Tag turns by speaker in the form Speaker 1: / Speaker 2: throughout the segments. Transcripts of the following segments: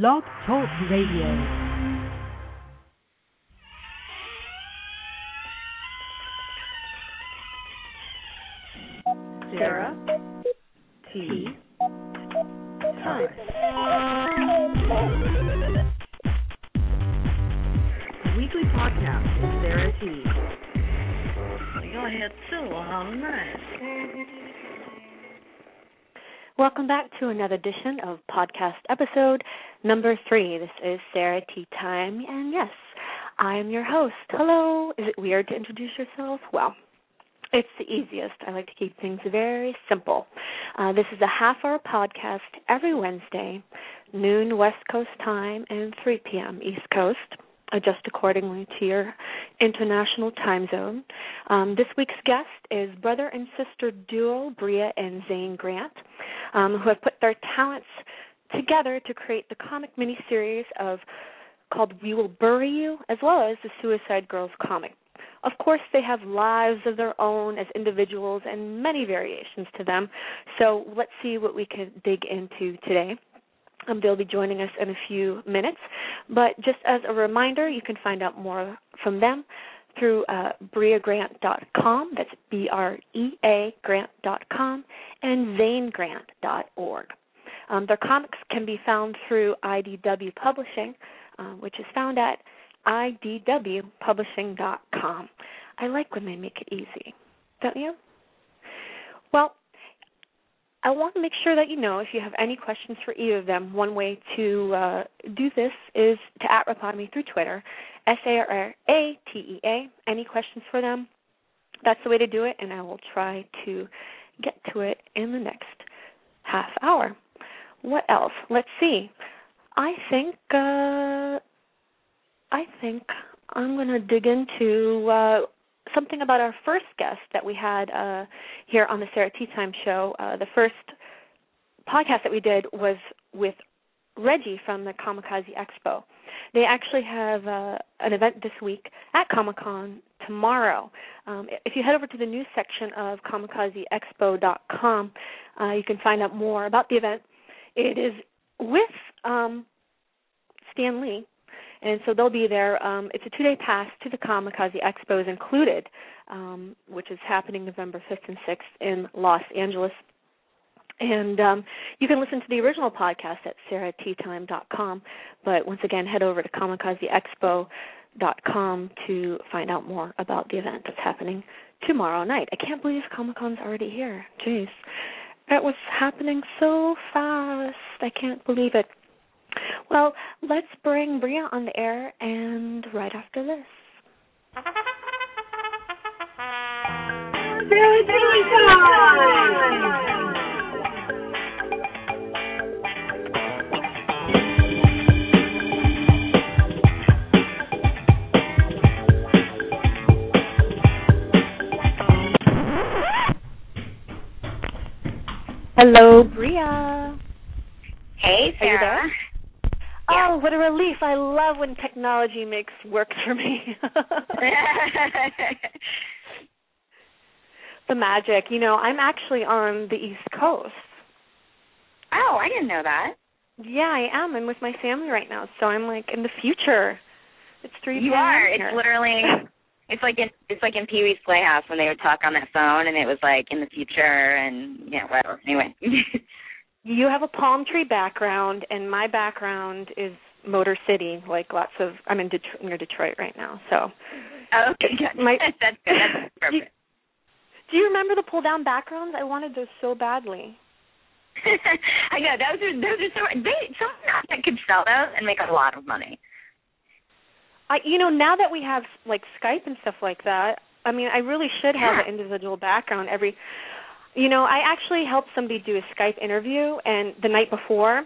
Speaker 1: Blog Talk Radio.
Speaker 2: Sarah T. Thomas. Weekly podcast with Sarah T.
Speaker 3: Go ahead, too. How nice.
Speaker 4: Welcome back to another edition of podcast episode number three. This is Sarah Tea Time, and yes, I am your host. Hello. Is it weird to introduce yourself? Well, it's the easiest. I like to keep things very simple. Uh, this is a half hour podcast every Wednesday, noon West Coast time and 3 p.m. East Coast. Adjust accordingly to your international time zone. Um, this week's guest is brother and sister duo Bréa and Zane Grant, um, who have put their talents together to create the comic miniseries of called We Will Bury You, as well as the Suicide Girls comic. Of course, they have lives of their own as individuals and many variations to them. So let's see what we can dig into today. Um, they'll be joining us in a few minutes. But just as a reminder, you can find out more from them through uh, breagrant.com. That's B R E A Grant.com and zanegrant.org. Um, their comics can be found through IDW Publishing, uh, which is found at idwpublishing.com. I like when they make it easy, don't you? I want to make sure that you know if you have any questions for either of them, one way to uh, do this is to at through Twitter, S A R A T E A. Any questions for them? That's the way to do it, and I will try to get to it in the next half hour. What else? Let's see. I think uh, I think I'm going to dig into uh, something about our first guest that we had uh, here on the Sarah Tea Time show. Uh, the first podcast that we did was with Reggie from the Kamikaze Expo. They actually have uh, an event this week at Comic Con tomorrow. Um, if you head over to the news section of kamikazeexpo.com, uh, you can find out more about the event. It is with um, Stan Lee, and so they'll be there. Um, it's a two-day pass to the Kamikaze Expo is included, um, which is happening November 5th and 6th in Los Angeles. And um, you can listen to the original podcast at sarahttime.com. But once again, head over to kamikazeexpo.com to find out more about the event that's happening tomorrow night. I can't believe Comic Con's already here. Jeez. That was happening so fast. I can't believe it. Well, let's bring Bréa on the air and right after this. Hello, Bréa.
Speaker 5: Hey, Sarah.
Speaker 4: Oh, what a relief. I love when technology makes work for me. the magic. You know, I'm actually on the East Coast.
Speaker 5: oh, I didn't know that.
Speaker 4: Yeah, I am. I'm with my family right now, so I'm like in the future. It's 3
Speaker 5: You are.
Speaker 4: here.
Speaker 5: It's literally. It's like in it's like in Pee Wee's Playhouse when they would talk on that phone, and it was like in the future, and yeah, whatever. Anyway.
Speaker 4: You have a palm tree background, and my background is Motor City. Like lots of, I'm in Detroit, near Detroit right now. So,
Speaker 5: oh, okay, good.
Speaker 4: My-
Speaker 5: That's good. That's perfect.
Speaker 4: do you remember the pull down backgrounds? I wanted those so badly.
Speaker 5: I know those are those are so they someone that could sell those and make a lot of money.
Speaker 4: I, you know, now that we have like Skype and stuff like that, I mean, I really should have
Speaker 5: Yeah.
Speaker 4: an individual background every. You know, I actually helped somebody do a Skype interview, and the night before,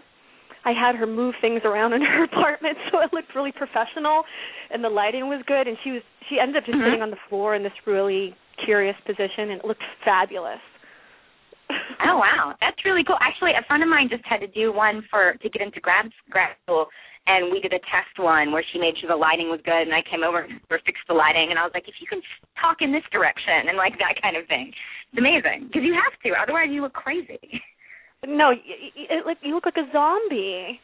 Speaker 4: I had her move things around in her apartment, so it looked really professional, and the lighting was good, and she was she ended up just
Speaker 5: Mhm.
Speaker 4: sitting on the floor in this really curious position, and it looked fabulous.
Speaker 5: Oh wow, that's really cool. Actually, a friend of mine just had to do one for to get into grad grad school, and we did a test one where she made sure the lighting was good, and I came over and fixed the lighting, and I was like, if you can talk in this direction and like that kind of thing, it's amazing because you have to, otherwise you look crazy.
Speaker 4: No, you, you, like you look like a zombie.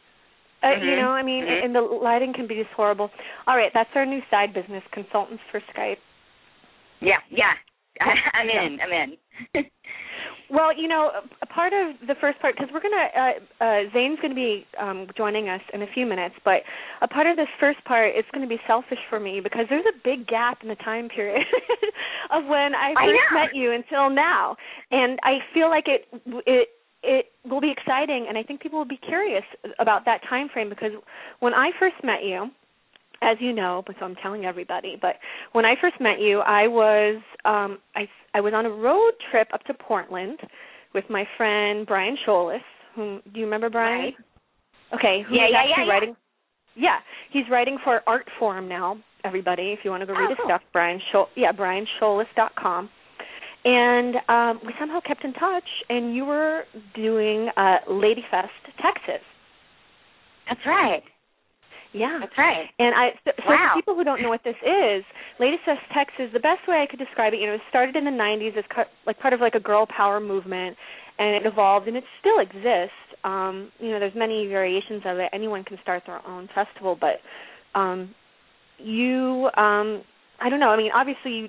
Speaker 4: Uh,
Speaker 5: Mhm.
Speaker 4: You know, I mean,
Speaker 5: Mhm.
Speaker 4: and the lighting can be just horrible. All right, that's our new side business, consultants for Skype.
Speaker 5: Yeah, yeah. I'm in. I'm in.
Speaker 4: Well, you know, part of the first part because we're gonna uh, uh, Zane's gonna be um, joining us in a few minutes, but a part of this first part is going to be selfish for me because there's a big gap in the time period of when I
Speaker 5: I
Speaker 4: first
Speaker 5: know.
Speaker 4: met you until now, and I feel like it it it will be exciting, and I think people will be curious about that time frame because when I first met you, as you know, but so I'm telling everybody. But when I first met you, I was um I I was on a road trip up to Portland with my friend Brian Sholis. Whom do you remember Brian?
Speaker 5: Right.
Speaker 4: Okay, who
Speaker 5: Yeah,
Speaker 4: is
Speaker 5: yeah,
Speaker 4: actually
Speaker 5: yeah,
Speaker 4: writing Yeah, he's writing for Art Forum now. Everybody, if you want to go
Speaker 5: Oh,
Speaker 4: read his
Speaker 5: cool.
Speaker 4: stuff, Brian Schol- yeah, briansholis.com. And um we somehow kept in touch and you were doing uh Ladyfest Texas.
Speaker 5: That's right.
Speaker 4: Yeah.
Speaker 5: That's right.
Speaker 4: And I, so, so
Speaker 5: Wow.
Speaker 4: for people who don't know what this is, Lady Fest Texas, the best way I could describe it, you know, it started in the 90s as co- like part of like a girl power movement, and it evolved, and it still exists. Um, you know, there's many variations of it. Anyone can start their own festival, but um, you, um, I don't know. I mean, obviously. You,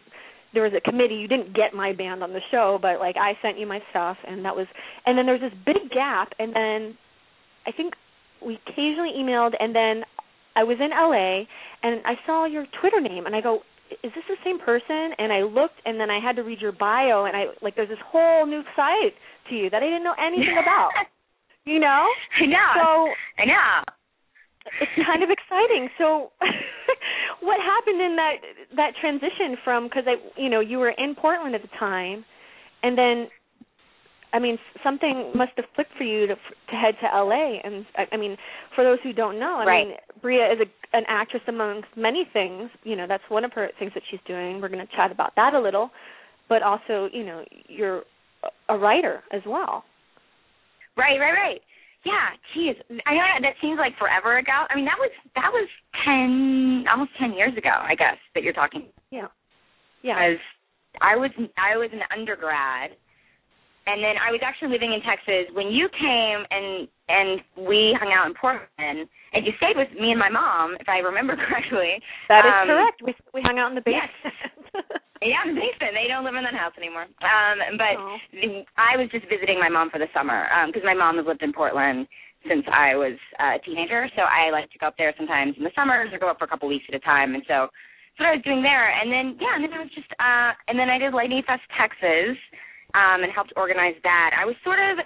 Speaker 4: there was a committee. You didn't get my band on the show, but like I sent you my stuff, and that was. And then there was this big gap, and then I think we occasionally emailed, and then I was in LA and I saw your Twitter name and I go, is this the same person? And I looked and then I had to read your bio and I like there's this whole new side to you that I didn't know anything about. You know?
Speaker 5: I know.
Speaker 4: So
Speaker 5: I know.
Speaker 4: it's kind of exciting. So what happened in that that transition from cuz I you know, you were in Portland at the time and then I mean, something must have clicked for you to to head to LA. And I, I mean, for those who don't know, I
Speaker 5: Right.
Speaker 4: mean, Bréa is a, an actress amongst many things. You know, that's one of her things that she's doing. We're going to chat about that a little, but also, you know, you're a- a writer as well.
Speaker 5: Right, right, right. Yeah, geez. I know that seems like forever ago. I mean, that was that was ten, almost ten years ago, I guess, that you're talking.
Speaker 4: Yeah. Yeah.
Speaker 5: Because I was I was an undergrad, and then I was actually living in Texas when you came and and we hung out in Portland, and you stayed with me and my mom, if I remember correctly.
Speaker 4: That is
Speaker 5: Um,
Speaker 4: correct. We we hung out in the basement. yes.
Speaker 5: Yeah, in the basement. They don't live in that house anymore. Um, but
Speaker 4: Oh.
Speaker 5: I was just visiting my mom for the summer because my mom has lived in Portland since I was uh, a teenager. So I like to go up there sometimes in the summers or go up for a couple weeks at a time. And so that's what I was doing there. And then yeah, and then I was just uh, and then I did Ladyfest Texas um, and helped organize that. I was sort of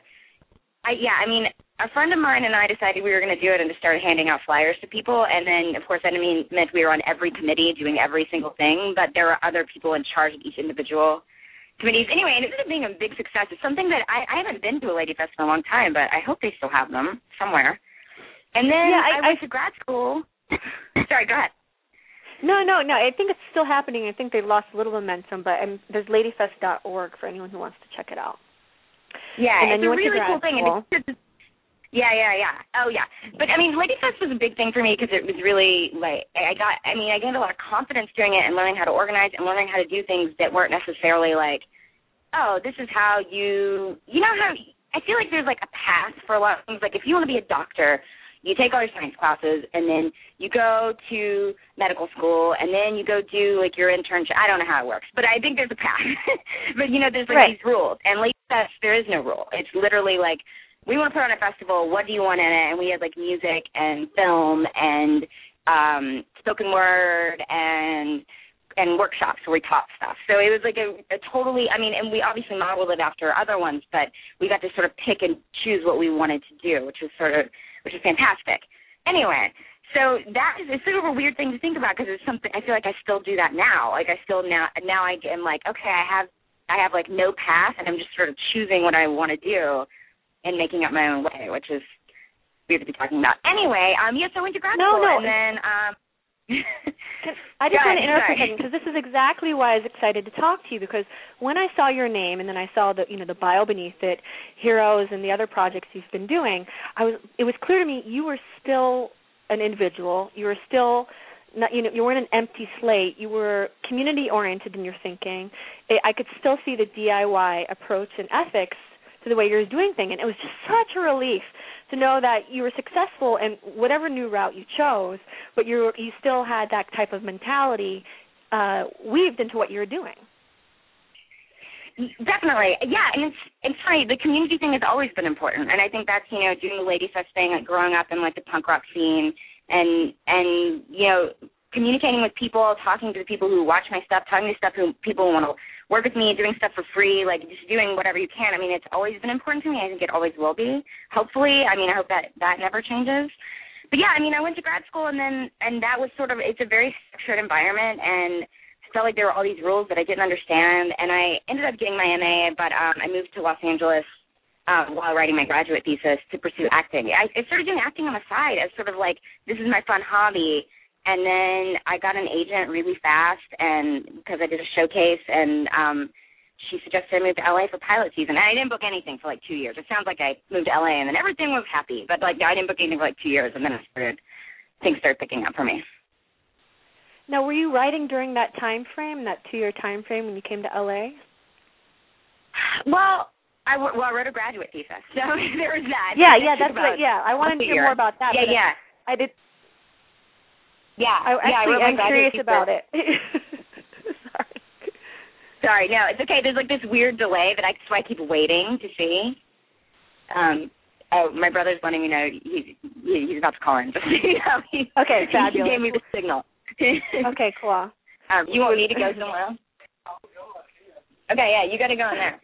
Speaker 5: I yeah, I mean, a friend of mine and I decided we were going to do it and just started handing out flyers to people. And then, of course, that mean, meant we were on every committee doing every single thing, but there were other people in charge of each individual committees. Anyway, and it ended up being a big success. It's something that I, I haven't been to a Lady Fest in a long time, but I hope they still have them somewhere. And then
Speaker 4: Yeah, I-
Speaker 5: I went to grad school. Sorry, go ahead.
Speaker 4: No, no, no. I think it's still happening. I think they've lost a little momentum, but um, there's ladyfest.org for anyone who wants to check it out.
Speaker 5: Yeah,
Speaker 4: And
Speaker 5: it's a really cool thing.
Speaker 4: school.
Speaker 5: And it's just, yeah, yeah, yeah. Oh, yeah. But I mean, Ladyfest was a big thing for me because it was really like I got. I mean, I gained a lot of confidence doing it and learning how to organize and learning how to do things that weren't necessarily like, oh, this is how you. You know how I feel like there's like a path for a lot of things. Like if you want to be a doctor, you take all your science classes and then you go to medical school and then you go do like your internship. I don't know how it works, but I think there's a path. but you know, there's like
Speaker 4: Right.
Speaker 5: these rules. And Lady Fest, there is no rule. It's literally like we want to put on a festival. What do you want in it? And we had like music and film and um spoken word and and workshops where we taught stuff. So it was like a, a totally. I mean, and we obviously modeled it after other ones, but we got to sort of pick and choose what we wanted to do, which was sort of which is fantastic. Anyway, so that is it's sort of a weird thing to think about because it's something I feel like I still do that now. Like I still now now I am like okay, I have I have like no path, and I'm just sort of choosing what I want to do and making up my own way, which is weird to be talking about. Anyway, um, yes, I went to grad
Speaker 4: No,
Speaker 5: school,
Speaker 4: no.
Speaker 5: and then um.
Speaker 4: I just want to interrupt for a second because this is exactly why I was excited to talk to you because when I saw your name and then I saw the you know the bio beneath it, Heroes and the other projects you've been doing, I was it was clear to me you were still an individual. You were still not you know you weren't an empty slate. You were community oriented in your thinking. I could still see the DIY approach and ethics to the way you're doing things, and it was just such a relief to know that you were successful in whatever new route you chose, but you you still had that type of mentality uh weaved into what you were doing.
Speaker 5: Definitely, yeah, and it's it's funny. The community thing has always been important, and I think that's you know doing the Lady Fest thing, like growing up in like the punk rock scene, and and you know communicating with people, talking to the people who watch my stuff, talking to stuff who people want to work with me, doing stuff for free, like just doing whatever you can. I mean, it's always been important to me. I think it always will be. Hopefully, I mean, I hope that that never changes. But yeah, I mean, I went to grad school and then and that was sort of it's a very structured environment and felt like there were all these rules that I didn't understand and I ended up getting my MA, but um I moved to Los Angeles um, while writing my graduate thesis to pursue acting. I, I started doing acting on the side as sort of like this is my fun hobby and then I got an agent really fast, and because I did a showcase, and um, she suggested I move to LA for pilot season. And I didn't book anything for like two years. It sounds like I moved to LA, and then everything was happy, but like I didn't book anything for like two years, and then it started things started picking up for me.
Speaker 4: Now, were you writing during that time frame, that two-year time frame when you came to LA?
Speaker 5: Well, I well I wrote a graduate thesis, so there was that.
Speaker 4: Yeah, yeah, that's what. Yeah, I wanted to hear more about that.
Speaker 5: Yeah, yeah.
Speaker 4: I did.
Speaker 5: Yeah,
Speaker 4: I, actually
Speaker 5: yeah, I
Speaker 4: am curious about it.
Speaker 5: Sorry. Sorry, no, it's okay. There's like this weird delay that I so I keep waiting to see. Um, oh, my brother's letting me know he's he's about to call in. Just you know, he,
Speaker 4: Okay, fabulous.
Speaker 5: He gave me the signal.
Speaker 4: okay, cool.
Speaker 5: Um, you want me to go somewhere else? Okay, yeah, you got to go in there.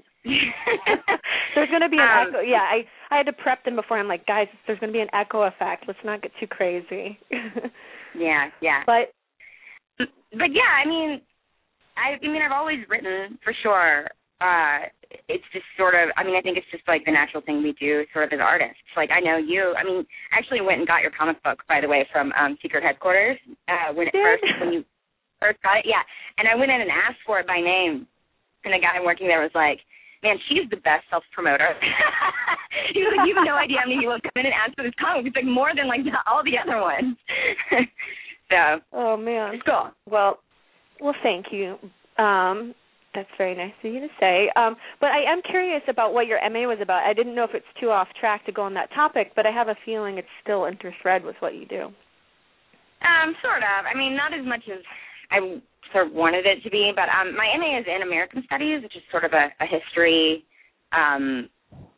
Speaker 4: there's going to be an
Speaker 5: Um,
Speaker 4: echo. Yeah, I I had to prep them before. I'm like, guys, there's going to be an echo effect. Let's not get too crazy.
Speaker 5: Yeah, yeah.
Speaker 4: but
Speaker 5: but yeah, I mean, I, I mean, I've always written for sure. Uh, it's just sort of. I mean, I think it's just like the natural thing we do, sort of as artists. Like I know you. I mean, I actually went and got your comic book, by the way, from um Secret Headquarters uh, when it first when you first got it. Yeah, and I went in and asked for it by name, and the guy working there was like. Man, she's the best self promoter. he was like, you have no idea how many people come in and ask for this comic. It's like more than like all the other ones. so
Speaker 4: oh man.
Speaker 5: it's cool.
Speaker 4: Well, well, thank you. Um, that's very nice of you to say. Um, but I am curious about what your MA was about. I didn't know if it's too off track to go on that topic, but I have a feeling it's still interthread with what you do.
Speaker 5: Um, sort of. I mean, not as much as I sort of wanted it to be, but um, my MA is in American Studies, which is sort of a, a history. Um,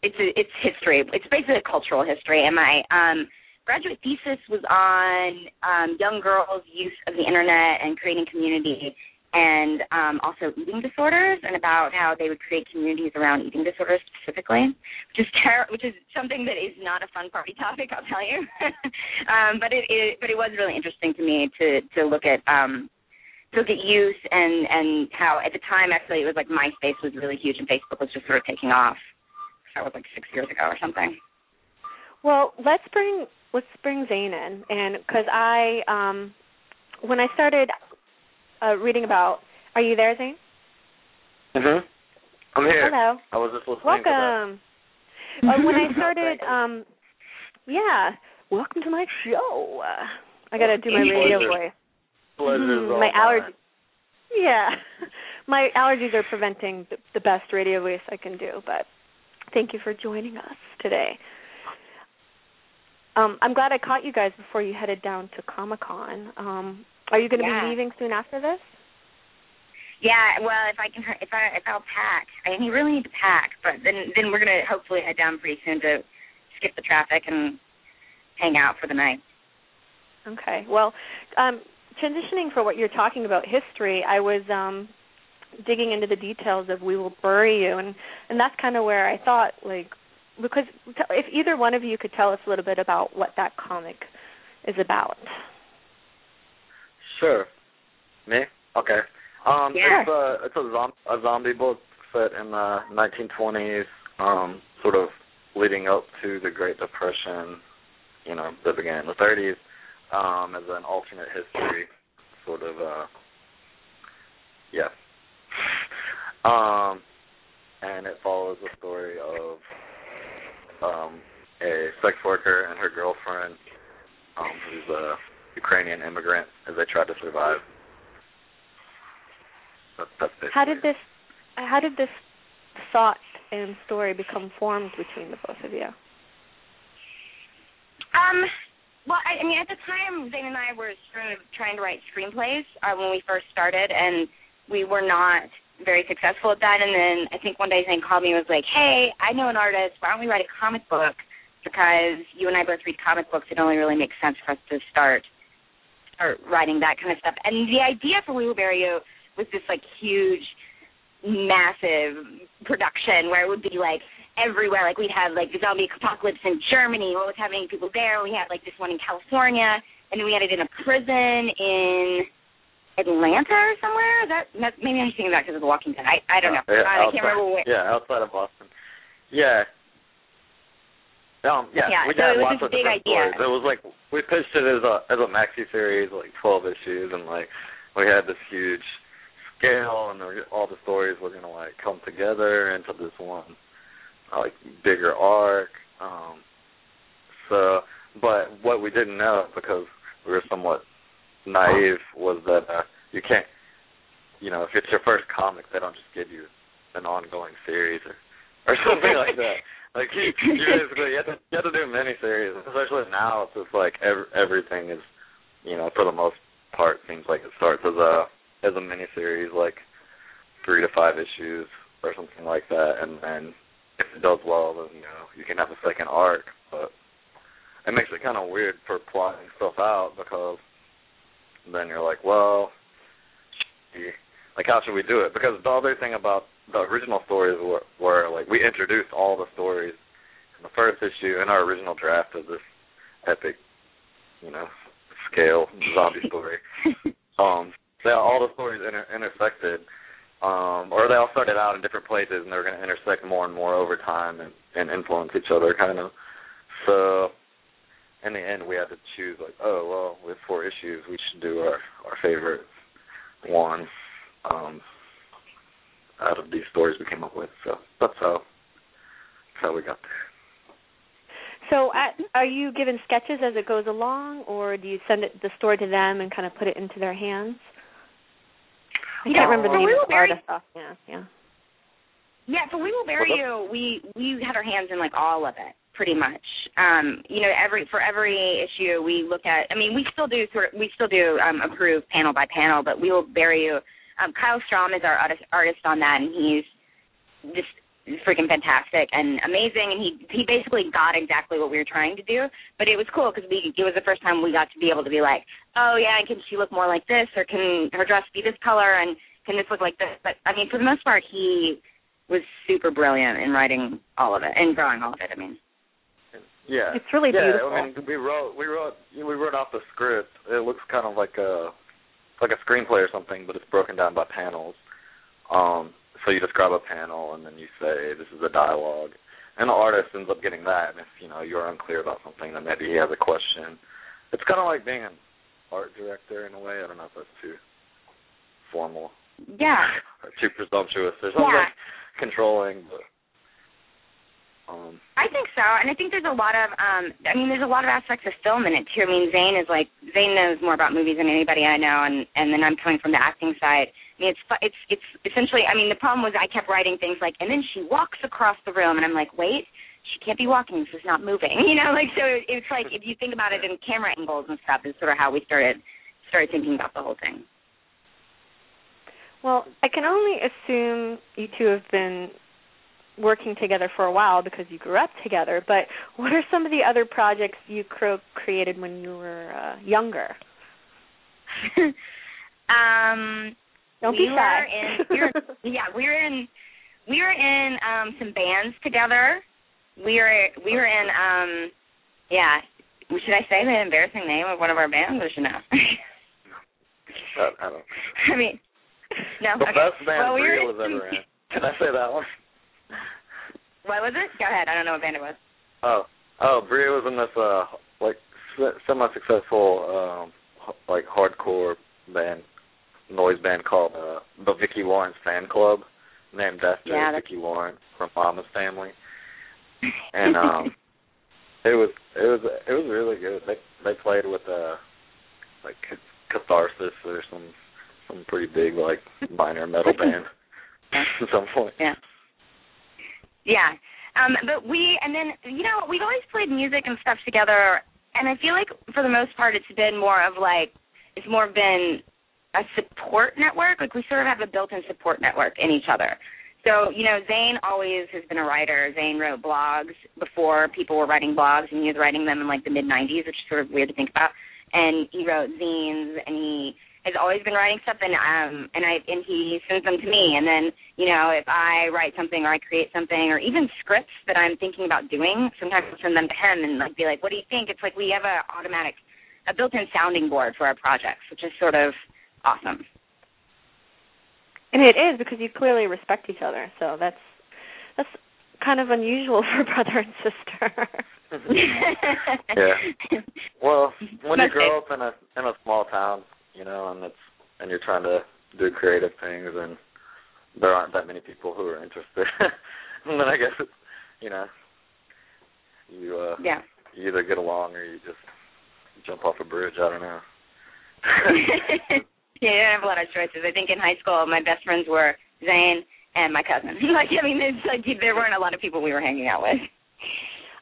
Speaker 5: it's a, it's history. It's basically a cultural history. And my um, graduate thesis was on um, young girls' use of the internet and creating community, and um, also eating disorders, and about how they would create communities around eating disorders specifically, which is ter- which is something that is not a fun party topic, I'll tell you. um, but it, it but it was really interesting to me to to look at. Um, to look at youth and and how at the time actually it was like MySpace was really huge and Facebook was just sort of taking off. That was like six years ago or something.
Speaker 4: Well, let's bring let's bring Zane in, and because I um, when I started uh, reading about, are you there, Zane?
Speaker 1: Mhm. I'm here.
Speaker 4: Hello.
Speaker 1: I was just listening to
Speaker 4: Welcome. uh, when I started, um, yeah, welcome to my show. Uh, I got to do my radio
Speaker 1: Pleasure.
Speaker 4: voice.
Speaker 1: That. Pleasure's
Speaker 4: Mhm, my allergies. Yeah, my allergies are preventing the, the best radio voice I can do. But thank you for joining us today. Um, I'm glad I caught you guys before you headed down to Comic Con. Um, are you going to
Speaker 5: Yeah.
Speaker 4: be leaving soon after this?
Speaker 5: Yeah, well, if I can, if I if I'll pack, I mean, you really need to pack. But then then we're gonna hopefully head down pretty soon to skip the traffic and hang out for the night.
Speaker 4: Okay. Well, um, transitioning for what you're talking about history, I was um, digging into the details of "We Will Bury You," and and that's kind of where I thought, like, because if either one of you could tell us a little bit about what that comic is about.
Speaker 1: Sure. Me? Okay. Um,
Speaker 5: Yeah.
Speaker 1: it's a it's a, zom- a zombie book set in the 1920s, um, sort of leading up to the Great Depression. You know, that began in the 30s, um, as an alternate history, sort of. uh Yeah. Um, and it follows the story of um a sex worker and her girlfriend, um, who's a Ukrainian immigrant, as they try to survive. That's, that's basically
Speaker 4: How did this how did this thought and story become formed between the both of you?
Speaker 5: Um, well, I, I mean, at the time, Zane and I were sort of trying to write screenplays uh, when we first started, and we were not very successful at that. And then I think one day Zane called me and was like, "Hey, I know an artist. Why don't we write a comic book? Because you and I both read comic books. It only really makes sense for us to start start writing that kind of stuff." And the idea for Wheelbarrow was this like huge, massive production where it would be like everywhere. Like we'd have like the zombie apocalypse in Germany. What was having people there? We had like this one in California, and then we had it in a prison in Atlanta or somewhere. That, that maybe I'm thinking that because of The Walking Dead. I I don't know.
Speaker 1: Yeah,
Speaker 5: I
Speaker 1: outside,
Speaker 5: can't remember where.
Speaker 1: Yeah, outside of Boston. Yeah. Um, yeah,
Speaker 5: Yeah,
Speaker 1: we
Speaker 5: so it was
Speaker 1: lots
Speaker 5: this
Speaker 1: of
Speaker 5: big idea.
Speaker 1: stories. It was like we pitched it as a as a maxi series, like twelve issues, and like we had this huge scale, and all the stories were gonna like come together into this one like bigger arc. Um, so, but what we didn't know because we were somewhat naive was that uh, you can't, you know, if it's your first comic, they don't just give you an ongoing series or or something like that. Like you, you basically you have to you have to do miniseries, especially now. It's just like every, everything is, you know, for the most part, seems like it starts as a as a miniseries, like three to five issues or something like that, and then it does well, then you know you can have a second arc. But it makes it kind of weird for plotting stuff out because then you're like, well, like how should we do it? Because the other thing about the original stories were, were like we introduced all the stories in the first issue in our original draft of this epic, you know, scale zombie story. um, they all the stories inter- intersected, um, or they all started out in different places, and they were going to intersect more and more over time and, and influence each other, kind of. So, in the end, we had to choose like, oh well, with four issues, we should do our our favorite one um, out of these stories we came up with. So that's how that's how we got there.
Speaker 4: So, at, are you given sketches as it goes along, or do you send it the story to them and kind of put it into their hands? I
Speaker 5: Yeah,
Speaker 4: can't remember the name of the artist. off- Yeah, yeah.
Speaker 5: Yeah, for We Will Bury You, we we had our hands in like all of it, pretty much. Um, you know, every for every issue we look at. I mean, we still do sort of we still do um, approve panel by panel, but We Will Bury You. Um, Kyle Strahm is our artist artist on that, and he's just freaking fantastic and amazing. And he he basically got exactly what we were trying to do. But it was cool because we it was the first time we got to be able to be like, oh yeah, can she look more like this, or can her dress be this color, and can this look like this? But I mean, for the most part, he was super brilliant in writing all of it and drawing all of it. I mean,
Speaker 1: Yeah,
Speaker 4: It's really
Speaker 1: yeah,
Speaker 4: beautiful.
Speaker 1: I mean, we wrote we wrote we wrote off the script. It looks kind of like a like a screenplay or something, but it's broken down by panels. Um, so you describe a panel and then you say this is a dialogue, and the artist ends up getting that. And if you know you're unclear about something, then maybe he has a question. It's kind of like being an art director in a way. I don't know if that's too formal
Speaker 5: yeah,
Speaker 1: or too presumptuous. There's something
Speaker 5: Yeah.
Speaker 1: like controlling, but um,
Speaker 5: I think so. And I think there's a lot of, um, I mean, there's a lot of aspects of film in it too. I mean, Zane is like Zane knows more about movies than anybody I know, and and then I'm coming from the acting side. I mean, it's it's it's essentially. I mean, the problem was I kept writing things like, and then she walks across the room, and I'm like, wait, she can't be walking. This is not moving. You know, like so. It's like if you think about it in camera angles and stuff, is sort of how we started started thinking about the whole thing.
Speaker 4: Well, I can only assume you two have been working together for a while because you grew up together. But what are some of the other projects you cro- created when you were uh, younger?
Speaker 5: um,
Speaker 4: Don't
Speaker 5: we
Speaker 4: be
Speaker 5: were
Speaker 4: shy.
Speaker 5: in we were, yeah we were in we were in um some bands together we were we were in um yeah should i say the embarrassing name of one of our bands or should no
Speaker 1: I, I don't.
Speaker 5: i mean no
Speaker 1: The
Speaker 5: okay
Speaker 1: best band
Speaker 5: well, we were Bréa
Speaker 1: was ever in. Can I say that one?
Speaker 5: What was it go ahead i don't know what band it was
Speaker 1: Oh, oh, Bréa was in this uh like semi-successful um like hardcore band noise band called uh the Vicki Lawrence Fan Club, named after
Speaker 5: Yeah,
Speaker 1: Vicki Lawrence from Mama's Family, and um it was it was it was really good. They they played with uh like Catharsis or some some pretty big like minor metal band at some point.
Speaker 5: Yeah. Yeah. Um, but we and then you know, we've always played music and stuff together and I feel like for the most part, it's been more of like it's more been a support network. Like we sort of have a built-in support network in each other. So, you know, Zane always has been a writer. Zane wrote blogs before people were writing blogs, and he was writing them in like the mid '90s, which is sort of weird to think about. And he wrote zines, and he has always been writing stuff, and um, and I and he sends them to me. And then, you know, if I write something or I create something, or even scripts that I'm thinking about doing, sometimes I'll send them to him and like be like, "What do you think?" It's like we have a automatic, a built-in sounding board for our projects, which is sort of awesome.
Speaker 4: And it is because you clearly respect each other. So that's that's kind of unusual for brother and sister.
Speaker 1: yeah. Well, when you grow up in a in a small town, you know, and it's and you're trying to do creative things, and there aren't that many people who are interested, and then I guess it's, you know, you uh,
Speaker 5: yeah.
Speaker 1: you either get along or you just jump off a bridge. I don't know.
Speaker 5: yeah, you don't have a lot of choices. I think in high school, my best friends were Zane and my cousin. like, I mean, it's like there weren't a lot of people we were hanging out with.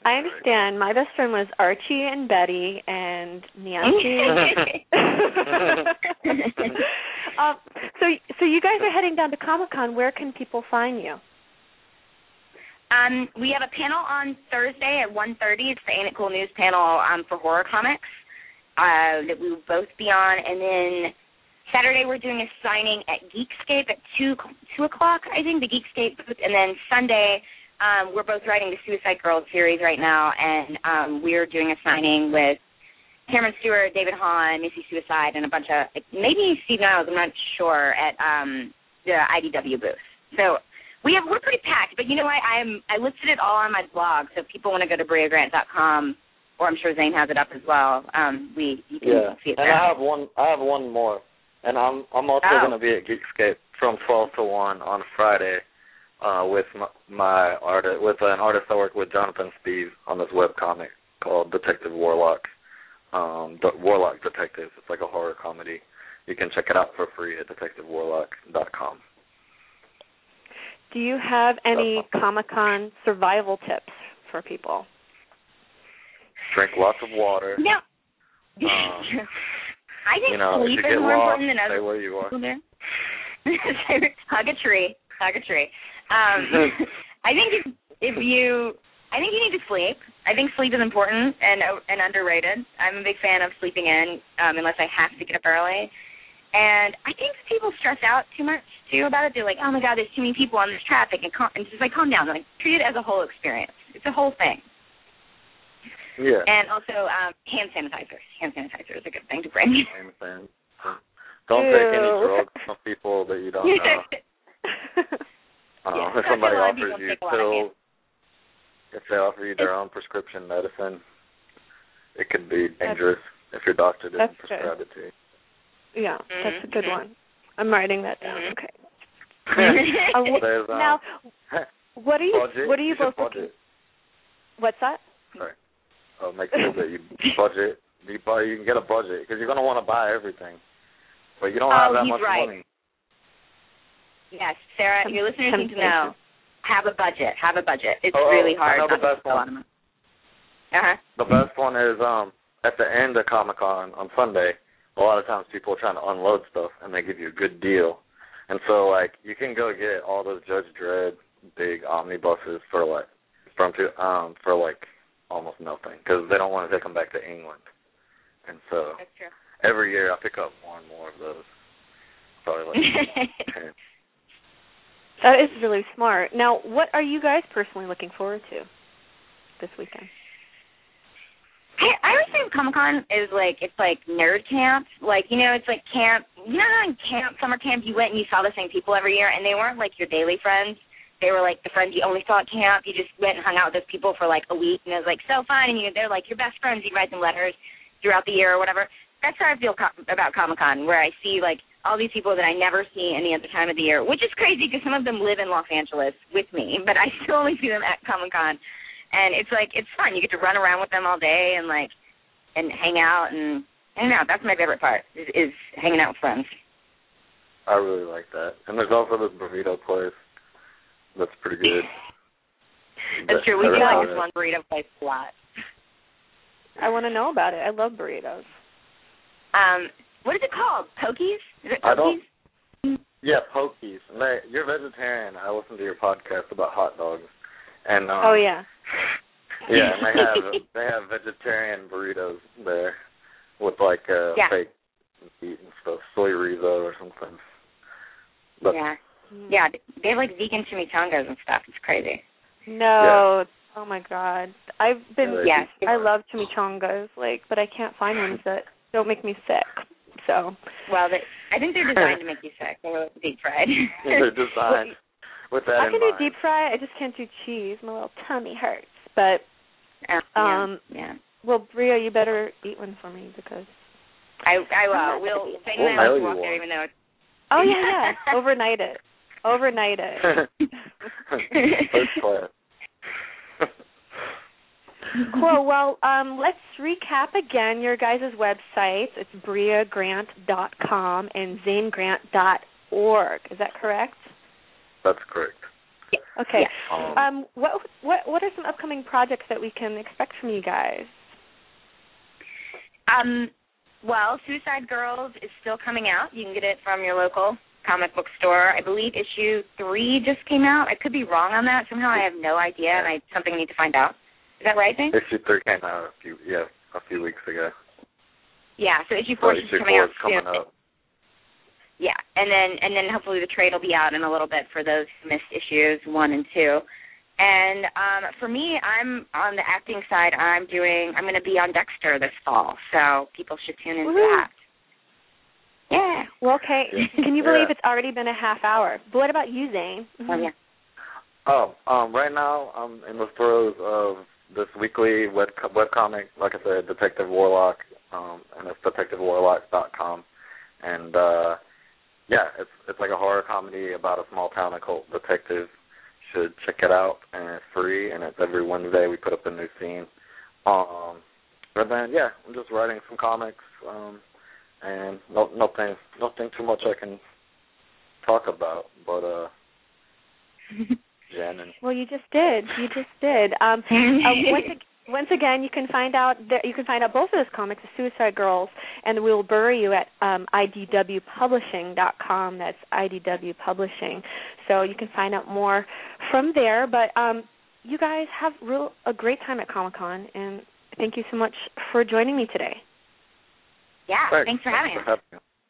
Speaker 4: I understand. My best friend was Archie and Betty and Nancy. um, so, so you guys are heading down to Comic Con. Where can people find you?
Speaker 5: Um, we have a panel on Thursday at one thirty. It's the Ain't It Cool News panel um, for horror comics uh, that we will both be on. And then Saturday we're doing a signing at Geekscape at 2, 2 o'clock, I think, the Geekscape booth. And then Sunday um, we're both writing the Suicide Girls series right now, and um, we're doing a signing with Cameron Stewart, David Hahn, Missy Suicide, and a bunch of, maybe Steve Niles, I'm not sure, at um, the IDW booth. So we have we're pretty packed, but you know what? I'm I listed it all on my blog, so if people want to go to BreaGrant.com, or I'm sure Zane has it up as well. Um, we you can
Speaker 1: yeah,
Speaker 5: see it
Speaker 1: and. I have one. I have one more, and I'm I'm also
Speaker 5: Oh.
Speaker 1: going to be at Geekscape from 12 to 1 on Friday uh, with my, my artist with an artist I work with, Jonathan Speed, on this web comic called Detective Warlock. Um, the Warlock Detectives. It's like a horror comedy. You can check it out for free at detectivewarlock.com.
Speaker 4: Do you have any Comic Con survival tips for people?
Speaker 1: Drink lots of water.
Speaker 5: No.
Speaker 1: Um,
Speaker 5: I think
Speaker 1: You know, if
Speaker 5: sleep is
Speaker 1: get
Speaker 5: more
Speaker 1: lost,
Speaker 5: important than
Speaker 1: stay where you are.
Speaker 5: Hug a tree. Hug a tree. Um, I think if, if you, I think you need to sleep. I think sleep is important and and underrated. I'm a big fan of sleeping in, um, unless I have to get up early. And I think people stress out too much too about it. They're like, oh my god, there's too many people on this traffic, and, calm, and just like calm down. Like treat it as a whole experience. It's a whole thing.
Speaker 1: Yeah.
Speaker 5: And also um, hand sanitizers. Hand sanitizer is a good thing to bring.
Speaker 1: Don't take any drugs from people that you don't know. Um,
Speaker 5: Yeah,
Speaker 1: if somebody
Speaker 5: feel a lot of
Speaker 1: offers you
Speaker 5: take a lot of
Speaker 1: pills, if they offer you their own prescription medicine, it could be dangerous if your doctor didn't
Speaker 4: that's true.
Speaker 1: prescribe it to you.
Speaker 4: yeah, that's a good
Speaker 5: Mhm.
Speaker 4: one. I'm writing that down.
Speaker 5: Mhm.
Speaker 4: Okay. Uh, wh-
Speaker 1: There's, um,
Speaker 4: now, what are you?
Speaker 1: budget.
Speaker 4: What are you,
Speaker 1: should
Speaker 4: both looking? What's that?
Speaker 1: Sorry. Oh, make sure that you budget. You buy. You can get a budget because you're gonna want to buy everything, but you don't have
Speaker 5: Oh,
Speaker 1: that
Speaker 5: he's
Speaker 1: much
Speaker 5: right.
Speaker 1: money.
Speaker 5: Yes, Sarah,
Speaker 4: Tem-
Speaker 5: your listeners need to know. Have a budget. Have a budget. It's
Speaker 1: Oh,
Speaker 5: really
Speaker 1: I
Speaker 5: hard.
Speaker 1: know the best
Speaker 5: spend a lot
Speaker 1: one.
Speaker 5: Uh-huh.
Speaker 1: The best one is um at the end of Comic Con on Sunday. A lot of times people are trying to unload stuff and they give you a good deal, and so like you can go get all those Judge Dredd big omnibuses for like from to um for like almost nothing because they don't want to take them back to England, and so
Speaker 5: That's true.
Speaker 1: every year I pick up more and more of those. Probably like ten.
Speaker 4: Oh, that is really smart. Now, what are you guys personally looking forward to this weekend?
Speaker 5: I, I always think Comic Con is like it's like nerd camp. Like you know, it's like camp. You know, how in camp, summer camp, you went and you saw the same people every year, and they weren't like your daily friends. They were like the friends you only saw at camp. You just went and hung out with those people for like a week, and it was like so fun. And you, they're like your best friends. You write them letters throughout the year or whatever. That's how I feel co- about Comic Con, where I see like all these people that I never see any other time of the year, which is crazy because some of them live in Los Angeles with me, but I still only see them at Comic Con and it's like it's fun. You get to run around with them all day and like and hang out and I don't. That's my favorite part is, is hanging out with friends.
Speaker 1: I really like that. And there's also this burrito place that's pretty good.
Speaker 5: That's
Speaker 1: But
Speaker 5: true. We
Speaker 1: I
Speaker 5: do
Speaker 1: really
Speaker 5: like
Speaker 1: like
Speaker 5: this one burrito place a lot.
Speaker 4: I want to know about it. I love burritos.
Speaker 5: Um, what is it called? Pokez? Is it Pokez?
Speaker 1: Yeah, Pokez. And you're vegetarian. I listened to your podcast about hot dogs, and um,
Speaker 4: oh yeah.
Speaker 1: yeah, and they have they have vegetarian burritos there with like uh,
Speaker 5: Yeah.
Speaker 1: fake meat and stuff, soy rizo or something. But
Speaker 5: yeah. Yeah, they have like vegan chimichangas and stuff. It's crazy.
Speaker 4: No. Oh my god. I've been
Speaker 1: Yeah,
Speaker 5: Yes.
Speaker 4: I love chimichangas, like, but I can't find ones that don't make me sick. So
Speaker 5: Well, they, I think they're designed to make you sick. They're deep fried.
Speaker 1: they're designed with that
Speaker 4: I
Speaker 1: in
Speaker 4: can do deep fry. I just can't do cheese. My little tummy hurts. But
Speaker 5: Um,
Speaker 4: Um,
Speaker 5: yeah.
Speaker 4: well, Bréa, you better eat one for me because.
Speaker 5: I I will. We'll Satan
Speaker 1: We'll
Speaker 5: and I will walk there even though it's
Speaker 4: Oh yeah, yeah. Overnight it. Overnight it.
Speaker 1: First class.
Speaker 4: Cool. Well, um, let's recap again your guys' websites. It's breagrant.com and zanegrant.org. Is that correct?
Speaker 1: That's correct.
Speaker 4: Okay.
Speaker 5: Yeah.
Speaker 1: Um,
Speaker 4: Um, what what what are some upcoming projects that we can expect from you guys?
Speaker 5: Um, well, Suicide Girls is still coming out. You can get it from your local comic book store. I believe issue three just came out. I could be wrong on that. Somehow I have no idea, and I something I need to find out. Is that right, Zane?
Speaker 1: issue three came out a few yeah a few weeks ago.
Speaker 5: Yeah. So issue
Speaker 1: So
Speaker 5: four should be coming
Speaker 1: four
Speaker 5: out
Speaker 1: is coming up.
Speaker 5: Yeah, and then and then hopefully the trade will be out in a little bit for those who missed issues one and two. And um for me, I'm on the acting side. I'm doing. I'm going to be on Dexter this fall, so people should tune into
Speaker 4: Woohoo.
Speaker 5: that. Yeah.
Speaker 4: Well, okay.
Speaker 1: Yeah.
Speaker 4: Can you believe
Speaker 1: Yeah.
Speaker 4: it's already been a half hour? But what about you, Zane?
Speaker 5: Oh yeah.
Speaker 1: Oh, um, right now I'm in the throes of this weekly web web comic, like I said, Detective Warlock, um, and it's detectivewarlock.com, and uh, yeah, it's it's like a horror comedy about a small town occult detective. Should check it out, and it's free, and it's every Wednesday we put up a new scene. Um, but then yeah, I'm just writing some comics, um, and no, nothing nothing too much I can talk about, but uh, Jen and
Speaker 4: Well, you just did. You just did. Um, uh, once, ag- once again, you can find out that you can find out both of those comics, The Suicide Girls, and We Will Bury You at um, idwpublishing.com. That's IDW Publishing. So you can find out more from there. But um, you guys have real a great time at Comic Con, and thank you so much for joining me today.
Speaker 5: Yeah. Thanks for having us.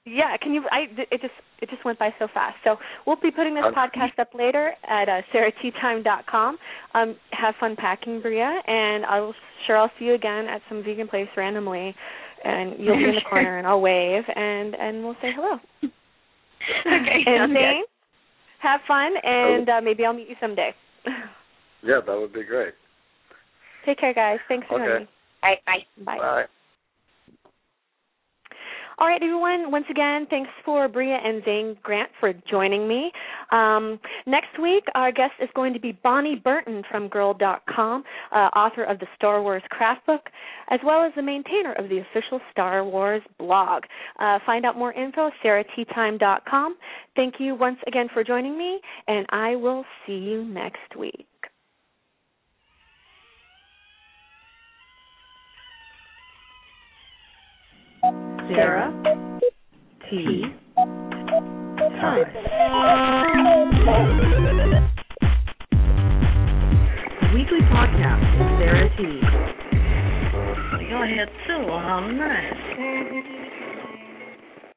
Speaker 1: Me.
Speaker 4: Yeah, can you? I it just it just went by so fast. So we'll be putting this
Speaker 1: Okay.
Speaker 4: podcast up later at uh, sarahttime.com. Um, have fun packing, Bréa, and I'll sure I'll see you again at some vegan place randomly, and you'll be in the
Speaker 5: Sure.
Speaker 4: corner, and I'll wave, and and we'll say hello.
Speaker 5: Okay,
Speaker 4: and
Speaker 5: sounds.
Speaker 4: Zane, have fun, and uh, maybe I'll meet you someday.
Speaker 1: Yeah, that would be great.
Speaker 4: Take care, guys. Thanks for
Speaker 1: Okay.
Speaker 4: joining me.
Speaker 5: Bye. Bye.
Speaker 4: Bye. All right, everyone. Once again, thanks for Bréa and Zane Grant for joining me. Um, next week, our guest is going to be Bonnie Burton from Grrl.com, uh, author of the Star Wars Craft Book, as well as the maintainer of the official Star Wars blog. Uh, find out more info, sarahttime.com. Thank you once again for joining me, and I will see you next week.
Speaker 2: Sarah T. Time. Weekly podcast with Sarah T.
Speaker 3: Go ahead, too. How nice.